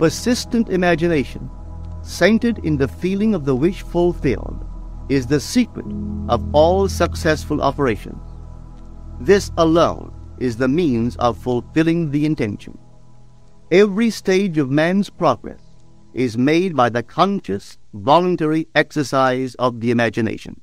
Persistent imagination, centered in the feeling of the wish fulfilled, is the secret of all successful operations. This alone is the means of fulfilling the intention. Every stage of man's progress is made by the conscious, voluntary exercise of the imagination.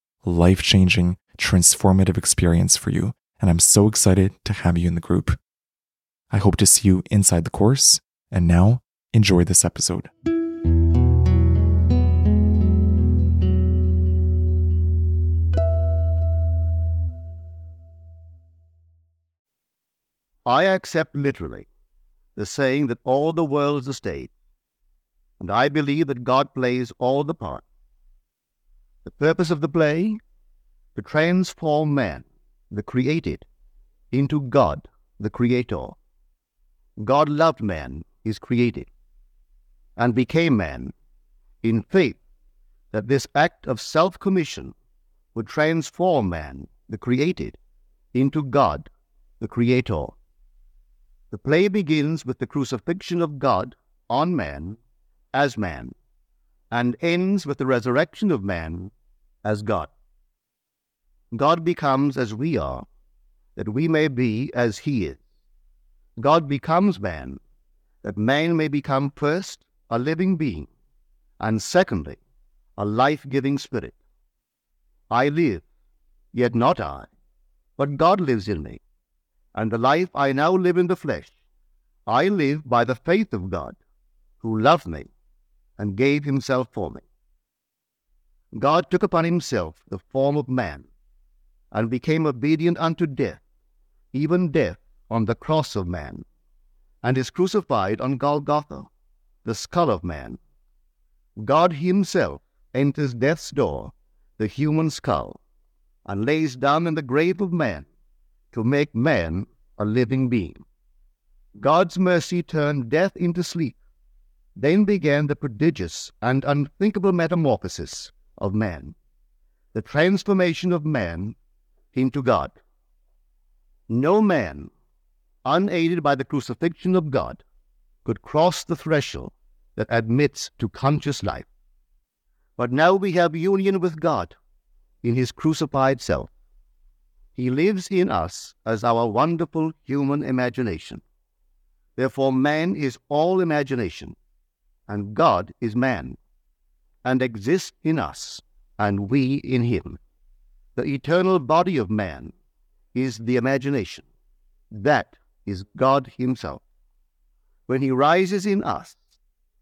life changing, transformative experience for you. And I'm so excited to have you in the group. I hope to see you inside the course. And now, enjoy this episode. I accept literally the saying that all the world is a stage, and I believe that God plays all the parts. The purpose of the play? To transform man, the created, into God, the creator. God loved man, his created, and became man in faith that this act of self commission would transform man, the created, into God, the creator. The play begins with the crucifixion of God on man as man and ends with the resurrection of man as God. God becomes as we are, that we may be as He is. God becomes man, that man may become first a living being, and secondly, a life giving spirit. I live, yet not I, but God lives in me, and the life I now live in the flesh, I live by the faith of God, who loved me and gave himself for me. God took upon himself the form of man and became obedient unto death, even death on the cross of man, and is crucified on Golgotha, the skull of man. God himself enters death's door, the human skull, and lays down in the grave of man to make man a living being. God's mercy turned death into sleep then began the prodigious and unthinkable metamorphosis of man, the transformation of man into God. No man, unaided by the crucifixion of God, could cross the threshold that admits to conscious life. But now we have union with God in his crucified self. He lives in us as our wonderful human imagination. Therefore, man is all imagination and God is man, and exists in us, and we in him. The eternal body of man is the imagination. That is God himself. When he rises in us,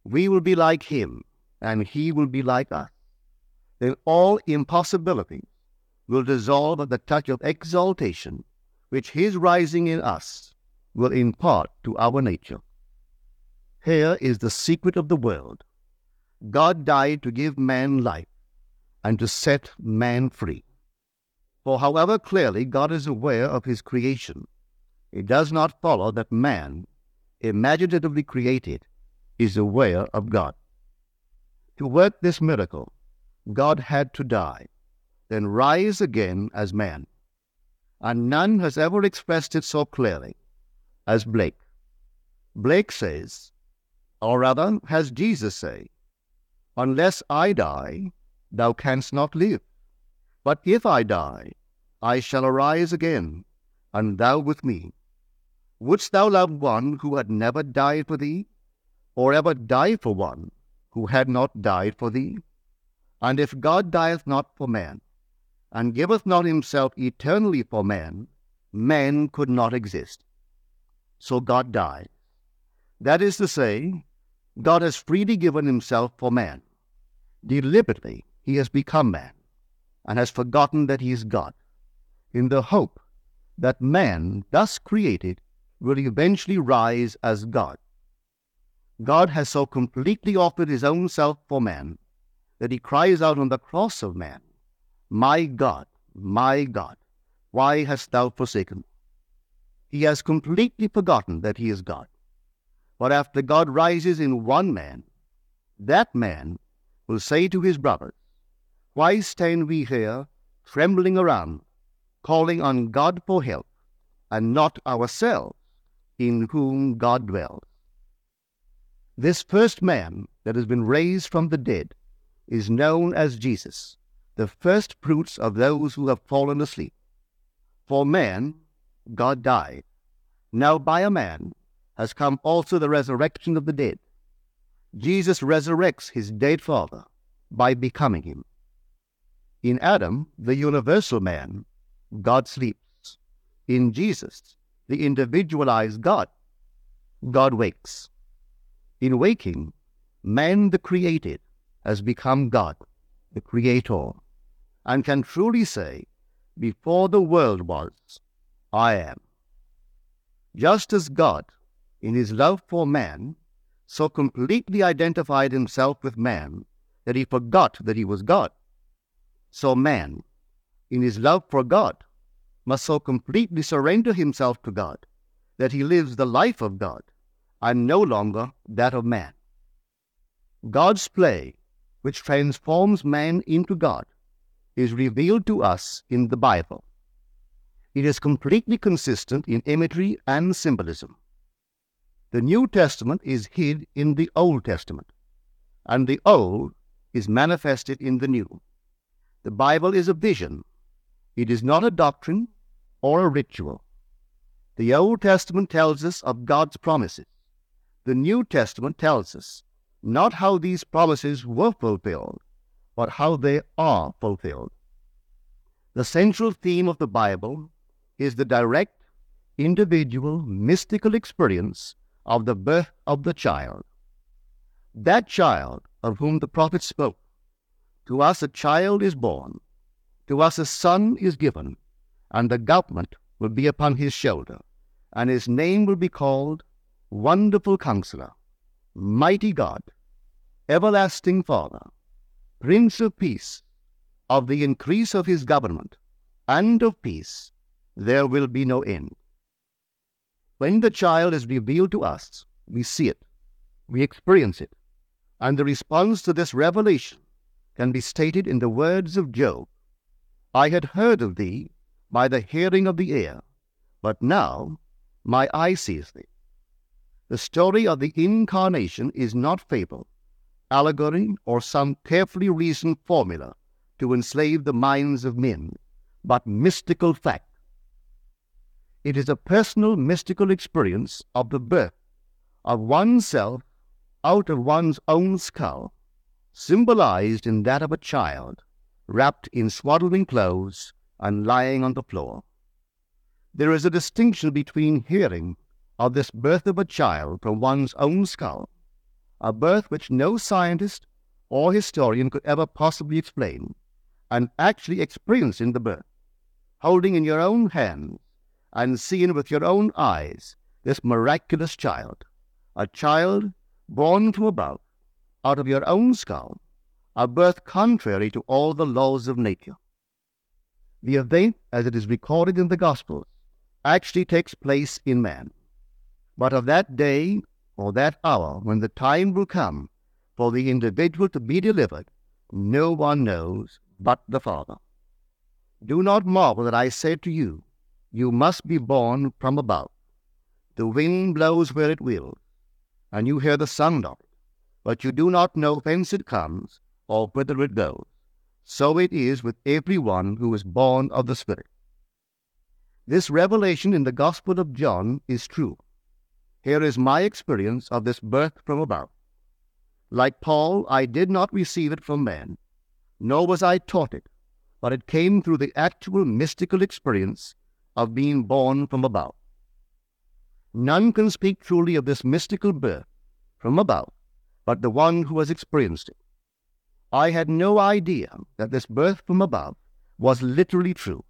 we will be like him, and he will be like us. Then all impossibilities will dissolve at the touch of exaltation, which his rising in us will impart to our nature. Here is the secret of the world. God died to give man life and to set man free. For however clearly God is aware of his creation, it does not follow that man, imaginatively created, is aware of God. To work this miracle, God had to die, then rise again as man. And none has ever expressed it so clearly as Blake. Blake says, or rather, has Jesus say, Unless I die, thou canst not live. But if I die, I shall arise again, and thou with me. Wouldst thou love one who had never died for thee, or ever die for one who had not died for thee? And if God dieth not for man, and giveth not himself eternally for man, man could not exist. So God died. That is to say, God has freely given himself for man. Deliberately, he has become man, and has forgotten that he is God, in the hope that man, thus created, will eventually rise as God. God has so completely offered his own self for man that he cries out on the cross of man, My God, my God, why hast thou forsaken me? He has completely forgotten that he is God. But after God rises in one man, that man will say to his brothers, Why stand we here trembling around, calling on God for help, and not ourselves, in whom God dwells? This first man that has been raised from the dead is known as Jesus, the first fruits of those who have fallen asleep. For man, God died. Now by a man, has come also the resurrection of the dead. Jesus resurrects his dead father by becoming him. In Adam, the universal man, God sleeps. In Jesus, the individualized God, God wakes. In waking, man the created has become God, the creator, and can truly say, Before the world was, I am. Just as God in his love for man, so completely identified himself with man that he forgot that he was God. So man, in his love for God, must so completely surrender himself to God that he lives the life of God and no longer that of man. God's play, which transforms man into God, is revealed to us in the Bible. It is completely consistent in imagery and symbolism. The New Testament is hid in the Old Testament, and the Old is manifested in the New. The Bible is a vision. It is not a doctrine or a ritual. The Old Testament tells us of God's promises. The New Testament tells us not how these promises were fulfilled, but how they are fulfilled. The central theme of the Bible is the direct, individual, mystical experience of the birth of the child. That child of whom the prophet spoke. To us a child is born, to us a son is given, and the government will be upon his shoulder, and his name will be called Wonderful Counselor, Mighty God, Everlasting Father, Prince of Peace. Of the increase of his government and of peace there will be no end. When the child is revealed to us, we see it, we experience it, and the response to this revelation can be stated in the words of Job I had heard of thee by the hearing of the ear, but now my eye sees thee. The story of the incarnation is not fable, allegory, or some carefully reasoned formula to enslave the minds of men, but mystical fact it is a personal mystical experience of the birth of oneself out of one's own skull, symbolized in that of a child wrapped in swaddling clothes and lying on the floor. There is a distinction between hearing of this birth of a child from one's own skull, a birth which no scientist or historian could ever possibly explain, and actually experiencing the birth, holding in your own hands and seen with your own eyes this miraculous child, a child born from above, out of your own skull, a birth contrary to all the laws of nature. The event, as it is recorded in the Gospels, actually takes place in man. But of that day or that hour when the time will come for the individual to be delivered, no one knows but the Father. Do not marvel that I say to you, You must be born from above. The wind blows where it will, and you hear the sound of it, but you do not know whence it comes or whither it goes. So it is with every one who is born of the Spirit. This revelation in the Gospel of John is true. Here is my experience of this birth from above. Like Paul, I did not receive it from man, nor was I taught it, but it came through the actual mystical experience of being born from above. None can speak truly of this mystical birth from above but the one who has experienced it. I had no idea that this birth from above was literally true.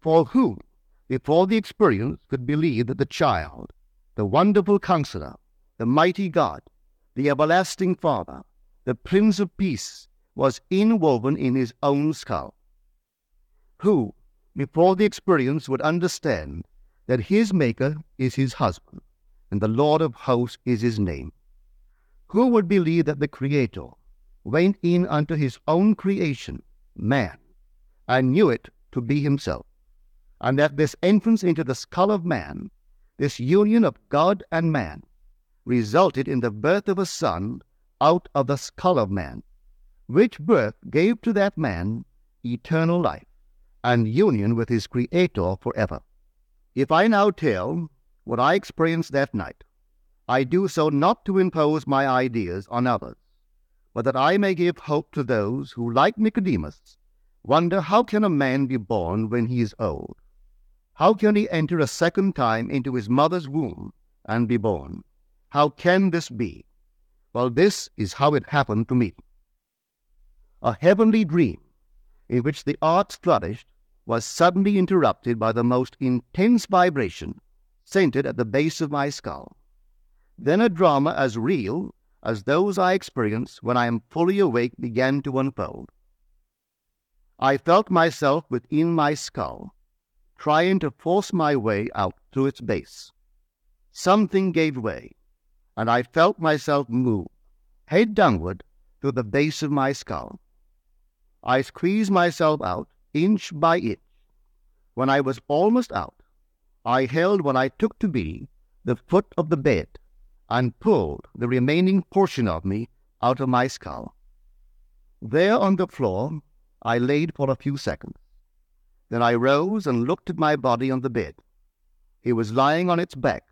For who, before the experience, could believe that the child, the wonderful counselor, the mighty God, the everlasting Father, the Prince of Peace, was inwoven in his own skull? Who, before the experience, would understand that his Maker is his husband, and the Lord of hosts is his name? Who would believe that the Creator went in unto his own creation, man, and knew it to be himself, and that this entrance into the skull of man, this union of God and man, resulted in the birth of a son out of the skull of man, which birth gave to that man eternal life and union with his Creator forever. If I now tell what I experienced that night, I do so not to impose my ideas on others, but that I may give hope to those who, like Nicodemus, wonder how can a man be born when he is old? How can he enter a second time into his mother's womb and be born? How can this be? Well, this is how it happened to me. A heavenly dream, in which the arts flourished, was suddenly interrupted by the most intense vibration centered at the base of my skull. Then a drama as real as those I experience when I am fully awake began to unfold. I felt myself within my skull, trying to force my way out through its base. Something gave way, and I felt myself move, head downward, to the base of my skull. I squeezed myself out, inch by inch. When I was almost out, I held what I took to be the foot of the bed and pulled the remaining portion of me out of my skull. There on the floor, I laid for a few seconds. Then I rose and looked at my body on the bed. It was lying on its back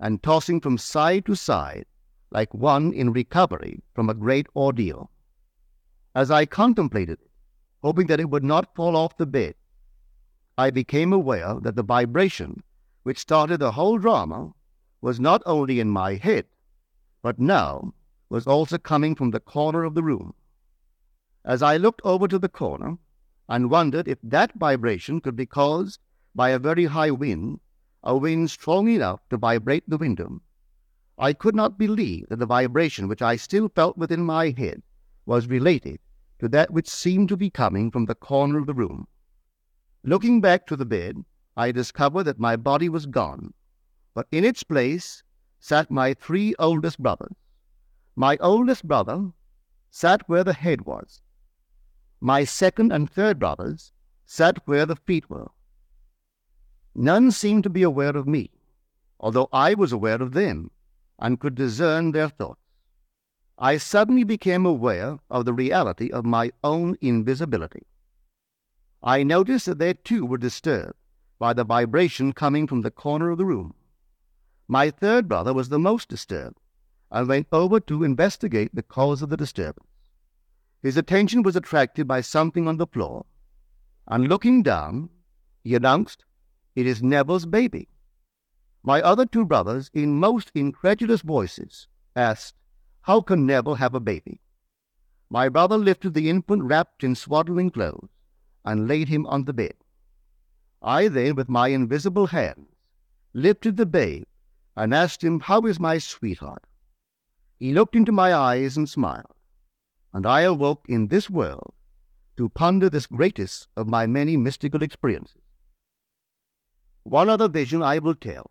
and tossing from side to side like one in recovery from a great ordeal. As I contemplated it, hoping that it would not fall off the bed, I became aware that the vibration which started the whole drama was not only in my head, but now was also coming from the corner of the room. As I looked over to the corner and wondered if that vibration could be caused by a very high wind, a wind strong enough to vibrate the window, I could not believe that the vibration which I still felt within my head was related to that which seemed to be coming from the corner of the room. Looking back to the bed, I discovered that my body was gone but in its place sat my three oldest brothers. My oldest brother sat where the head was. My second and third brothers sat where the feet were. None seemed to be aware of me, although I was aware of them and could discern their thoughts. I suddenly became aware of the reality of my own invisibility. I noticed that they too were disturbed by the vibration coming from the corner of the room. My third brother was the most disturbed, and went over to investigate the cause of the disturbance. His attention was attracted by something on the floor, and looking down, he announced, It is Neville's baby. My other two brothers, in most incredulous voices, asked, How can Neville have a baby? My brother lifted the infant wrapped in swaddling clothes and laid him on the bed. I then, with my invisible hands, lifted the babe and asked him, How is my sweetheart? He looked into my eyes and smiled, and I awoke in this world to ponder this greatest of my many mystical experiences. One other vision I will tell,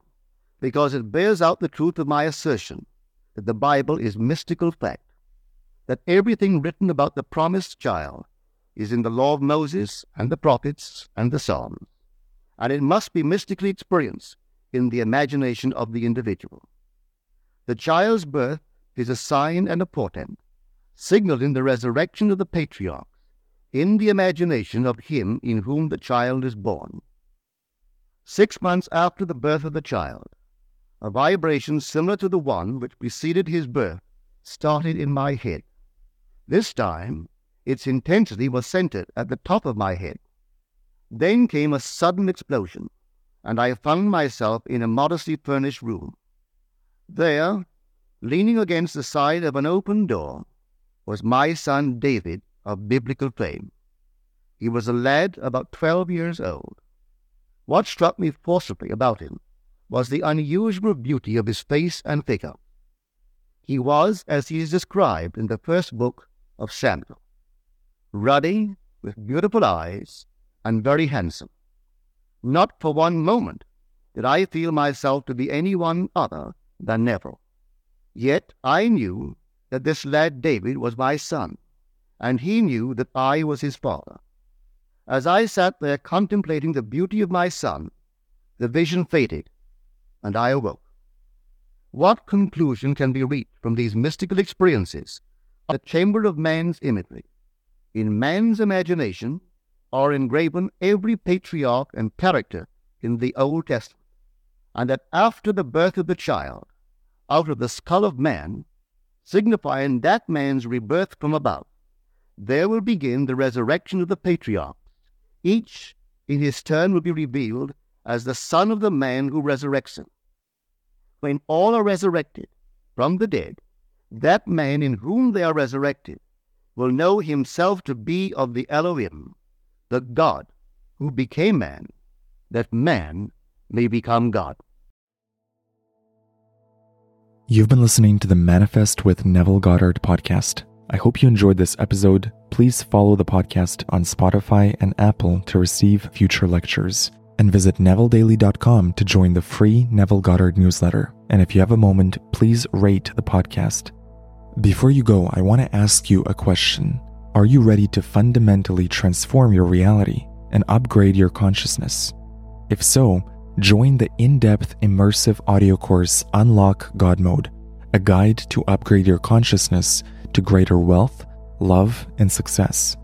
because it bears out the truth of my assertion that the Bible is mystical fact. that everything written about the promised child is in the law of Moses and the prophets and the Psalms, and it must be mystically experienced in the imagination of the individual. The child's birth is a sign and a portent, signaling the resurrection of the patriarchs in the imagination of him in whom the child is born. Six months after the birth of the child, a vibration similar to the one which preceded his birth started in my head. This time, its intensity was centered at the top of my head. Then came a sudden explosion, and I found myself in a modestly furnished room. There, leaning against the side of an open door, was my son David of biblical fame. He was a lad about twelve years old. What struck me forcibly about him was the unusual beauty of his face and figure. He was, as he is described in the first book of Samuel, ruddy, with beautiful eyes, and very handsome. Not for one moment did I feel myself to be any one other than Neville. Yet I knew that this lad David was my son, and he knew that I was his father. As I sat there contemplating the beauty of my son, the vision faded, and I awoke. What conclusion can be reached from these mystical experiences of the chamber of man's imagery? In man's imagination are engraven every patriarch and character in the Old Testament, and that after the birth of the child, out of the skull of man, signifying that man's rebirth from above, there will begin the resurrection of the patriarchs. Each, in his turn, will be revealed as the son of the man who resurrects him. When all are resurrected from the dead, that man in whom they are resurrected will know himself to be of the Elohim, the God who became man, that man may become God. You've been listening to the Manifest with Neville Goddard podcast. I hope you enjoyed this episode. Please follow the podcast on Spotify and Apple to receive future lectures and visit nevilledaily.com to join the free Neville Goddard newsletter. And if you have a moment, please rate the podcast. Before you go, I want to ask you a question. Are you ready to fundamentally transform your reality and upgrade your consciousness? If so, join the in depth immersive audio course Unlock God Mode, a guide to upgrade your consciousness to greater wealth, love, and success.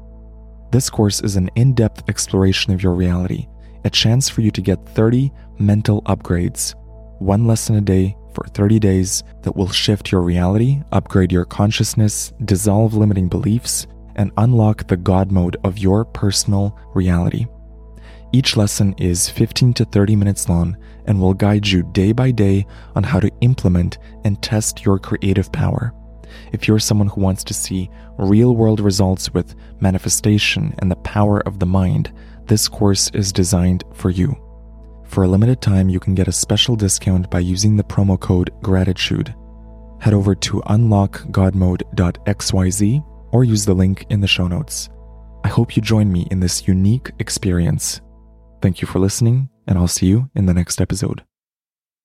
This course is an in depth exploration of your reality a chance for you to get 30 mental upgrades, one lesson a day for 30 days that will shift your reality, upgrade your consciousness, dissolve limiting beliefs, and unlock the God mode of your personal reality. Each lesson is 15 to 30 minutes long and will guide you day by day on how to implement and test your creative power. If you're someone who wants to see real world results with manifestation and the power of the mind, this course is designed for you. For a limited time, you can get a special discount by using the promo code GRATITUDE. Head over to unlockgodmode.xyz or use the link in the show notes. I hope you join me in this unique experience. Thank you for listening, and I'll see you in the next episode.